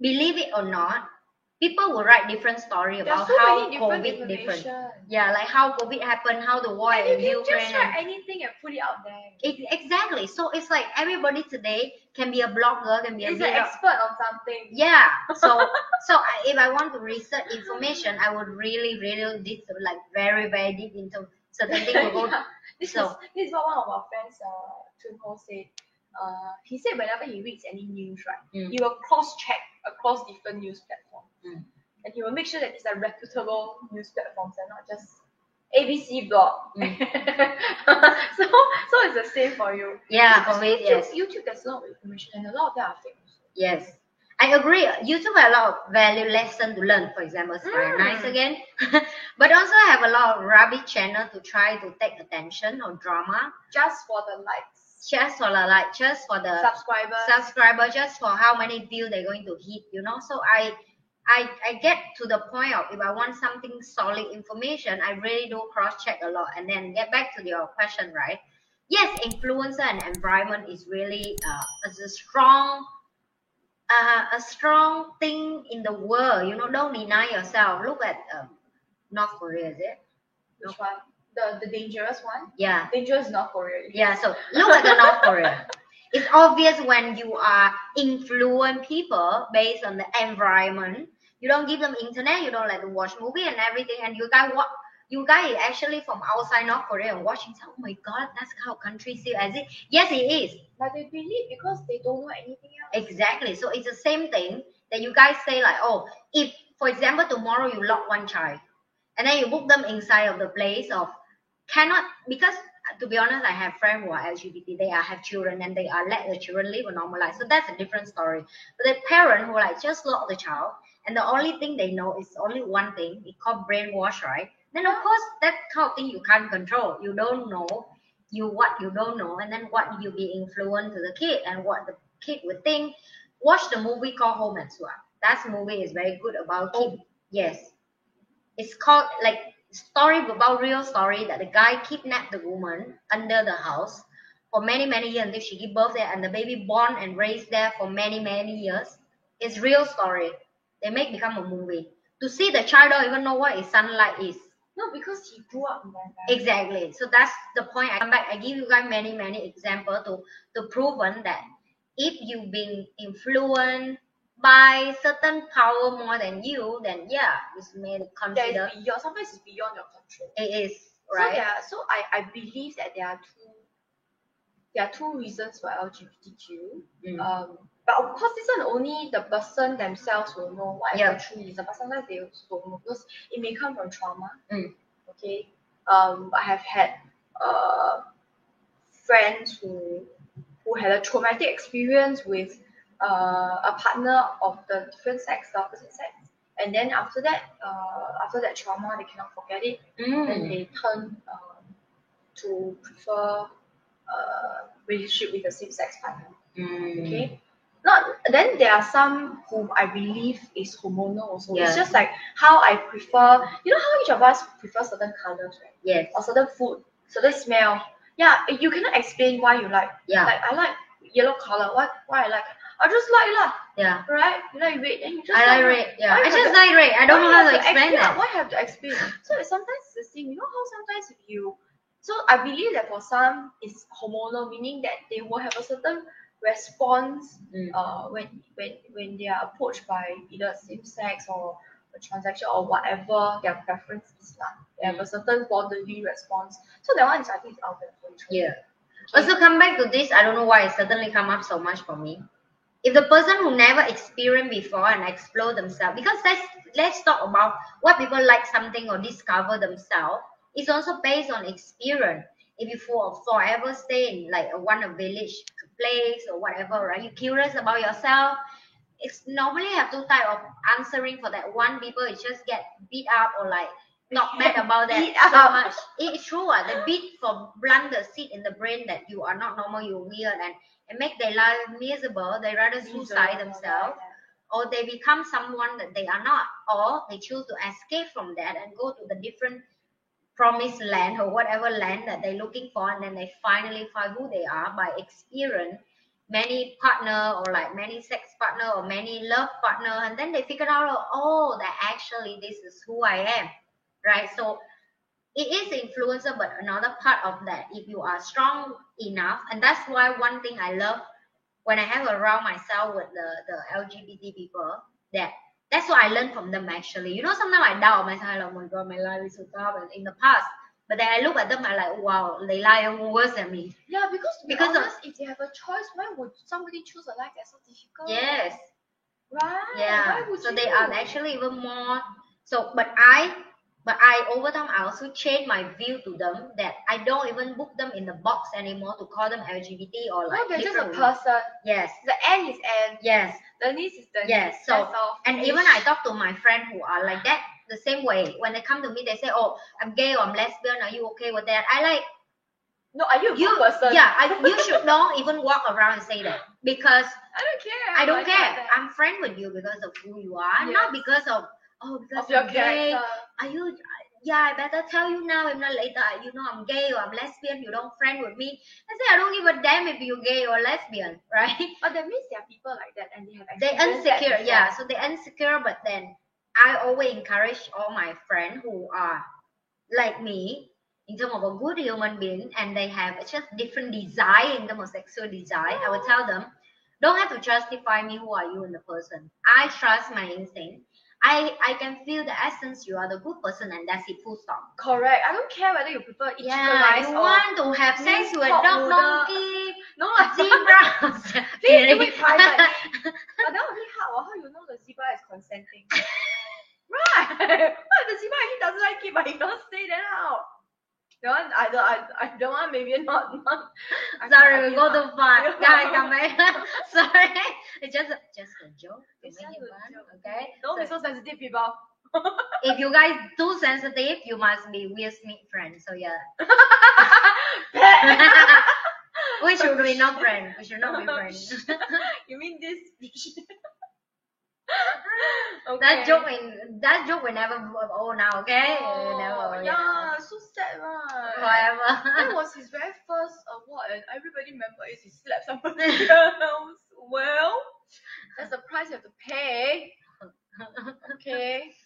believe it or not, people will write different story about so how different COVID different. Yeah, like how COVID happened, how the war And in you can Ukraine. just write anything and put it out there. Ex- exactly. So it's like everybody today can be a blogger, can be a an expert on something. Yeah. So so I, if I want to research information, I would really really deep, like very very deep into certain things. Yeah. This, so- is, this is what one of our friends, uh, Chun Ho said. Uh, he said whenever he reads any news, right, Mm. he will cross-check across different news platforms. Mm. And he will make sure that it's a reputable news platforms and not just ABC blog. Mm. so, so it's the same for you. yeah, COVID. YouTube, Yes. YouTube there's a lot of information and a lot of them are fake. Yes. I agree. YouTube have a lot of value lesson to learn. For example, it's very Mm. nice again, but also have a lot of rubbish channel to try to take attention or drama Just for the likes, just for the like, just for the subscribers. subscriber just for how many views they're going to hit you know? So i i i get to the point of if i want something solid information i really do cross check a lot and then get back to your question right? Yes influencer and environment is really uh, a strong uh, a strong thing in the world you know? Don't deny yourself. Look at um, north korea is it? Which one? The, the dangerous one? yeah Dangerous North Korea. Yeah, so look at the North Korea. It's obvious when you are influence people based on the environment. You don't give them internet, you don't let them watch movie and everything, and you guys what you guys actually from outside North Korea and watching oh my god, that's how country still as it. Yes, it is. But they believe because they don't know anything else. Exactly. So it's the same thing that you guys say like, oh, if for example tomorrow you lock one child, and then you book them inside of the place of cannot because uh, to be honest, I have friends who are LGBT. They are have children and they are let the children live a normal life. So that's a different story. But the parent who like just lock the child and the only thing they know is only one thing. It called brainwash, right? Then of course that kind of thing you can't control. You don't know you what you don't know and then what you be influenced to the kid and what the kid would think. Watch the movie called Home and Swap. That movie is very good about kid. Yes. It's called like story about real story that the guy kidnapped the woman under the house for many many years until she give birth there and the baby born and raised there for many many years. It's real story. They make become a movie. To see the child don't even know what what is sunlight is. No, because he grew up in that environment. Exactly. So that's the point. I come back. I give you guys many, many examples to to proven that if you've been influenced by certain power more than you, then yeah, may That consider is beyond, sometimes it's beyond your control. it is So, right. there are, so I, I believe that there are two there are two reasons for LGBTQ. Mm. Um, but of course, this one only the person themselves will know what is Yeah. the true reason. But sometimes they also don't know because it may come from trauma. Mm. Okay. Um, I have had uh, friends who who had a traumatic experience with uh, a partner of the different sex, the opposite sex, and then after that, uh, after that trauma, they cannot forget it then Mm. they turn um, to prefer uh, relationship with the same sex partner. Mm. Okay. Not then there are some whom I believe is hormonal also. Yeah. It's just like how I prefer you know how each of us prefer certain colors, right? Yes. Or certain food, certain smell. Yeah, you cannot explain why you like. Yeah. Like I like yellow color. What why I like? I just like lah, Yeah. right? You like red, and you just I like lah. red. Yeah. I just like red. I don't know how to explain that. Why have to explain? So it's sometimes it's the same. You know how sometimes if you so I believe that for some it's hormonal, meaning that they will have a certain response Mm. uh when when when they are approached by either same sex or a transaction or whatever their preference is like. They have a certain bodily response. So that one is I think is out of control. Yeah. Also come back to this, I don't know why it suddenly come up so much for me. If the person who never experienced before and explore themselves, because let's let's talk about what people like something or discover themselves, it's also based on experience. If you for forever stay in like a one a village place or whatever, right? You're curious about yourself. It's normally have two type of answering for that. One people is just get beat up or like talk bad about that so. It's true. Uh, the beat for the seed in the brain that you are not normal, you're weird, and, and make their life miserable. They rather suicide themselves, or they become someone that they are not, or they choose to escape from that and go to the different promised land or whatever land that they're looking for, and then they finally find who they are by experience. many partner or like many sex partner or many love partner and then they figure out oh that actually this is who i am right so it is influencer but another part of that if you are strong enough and that's why one thing i love when i have around myself with the the lgbt people that that's what i learned from them actually you know sometimes i doubt myself like oh my god my life is so tough and in the past but then I look at them, I like, wow, they lie worse than me. Yeah, because be Because of- if they have a choice, why would somebody choose a life that's so difficult? Yes, Right. yeah. Why would So you? they are actually even more. So, but I, but I over time I also changed my view to them that I don't even book them in the box anymore to call them LGBT or like No, they're just a person. Yes, The end is end. yes. The needs is the Yes, needs. so-. And even I talk to my friend who are like that the same way. When they come to me, they say, "Oh, I'm gay or I'm lesbian. Are you okay with that?" I like No, are you a you. person? Yeah, I, you should don't even walk around and say that because I don't care. I don't care. I'm friend with you because of who you are, not because of oh because Of your I'm gay. character. Are you? Yeah, I better tell you now. If not later, you know I'm gay or I'm lesbian. You don't friend with me. I say I don't give a damn if you're gay or lesbian, right? But that means there are people like that and they have They insecure, yeah. So they insecure, but then I always encourage all my friends who are like me in terms of a good human being and they have just different desire in terms of sexual desire. I will tell them, don't have to justify me who are you in the person. I trust my instinct. I I can feel the essence you are the good person and that's it full stop. Correct. I don't care whether you prefer chicken Yeah, rice you or want to have sex with dog monkey, no a zebra. Please do it privately. but that only hard. Or how you know the zebra is consenting? right. But the zebra actually doesn't like it, but he don't say that out. That one, I don't, I, I don't want, maybe not. not Sorry, we go too far. Guys, come back. Sorry, it's just just a joke. To It's make just it a fun, joke. Okay. Don't be So sensitive, people. if you guys too sensitive, you must be Will Smith friends. So yeah, we should be not friends. We should not be friends. you mean this bitch? That joke in that joke will never old now. Okay, Oh, never. yeah, so sad, right? Forever. That was his very first award, and everybody remember is he slapped somebody else. Well, that's the price you have to pay. Okay.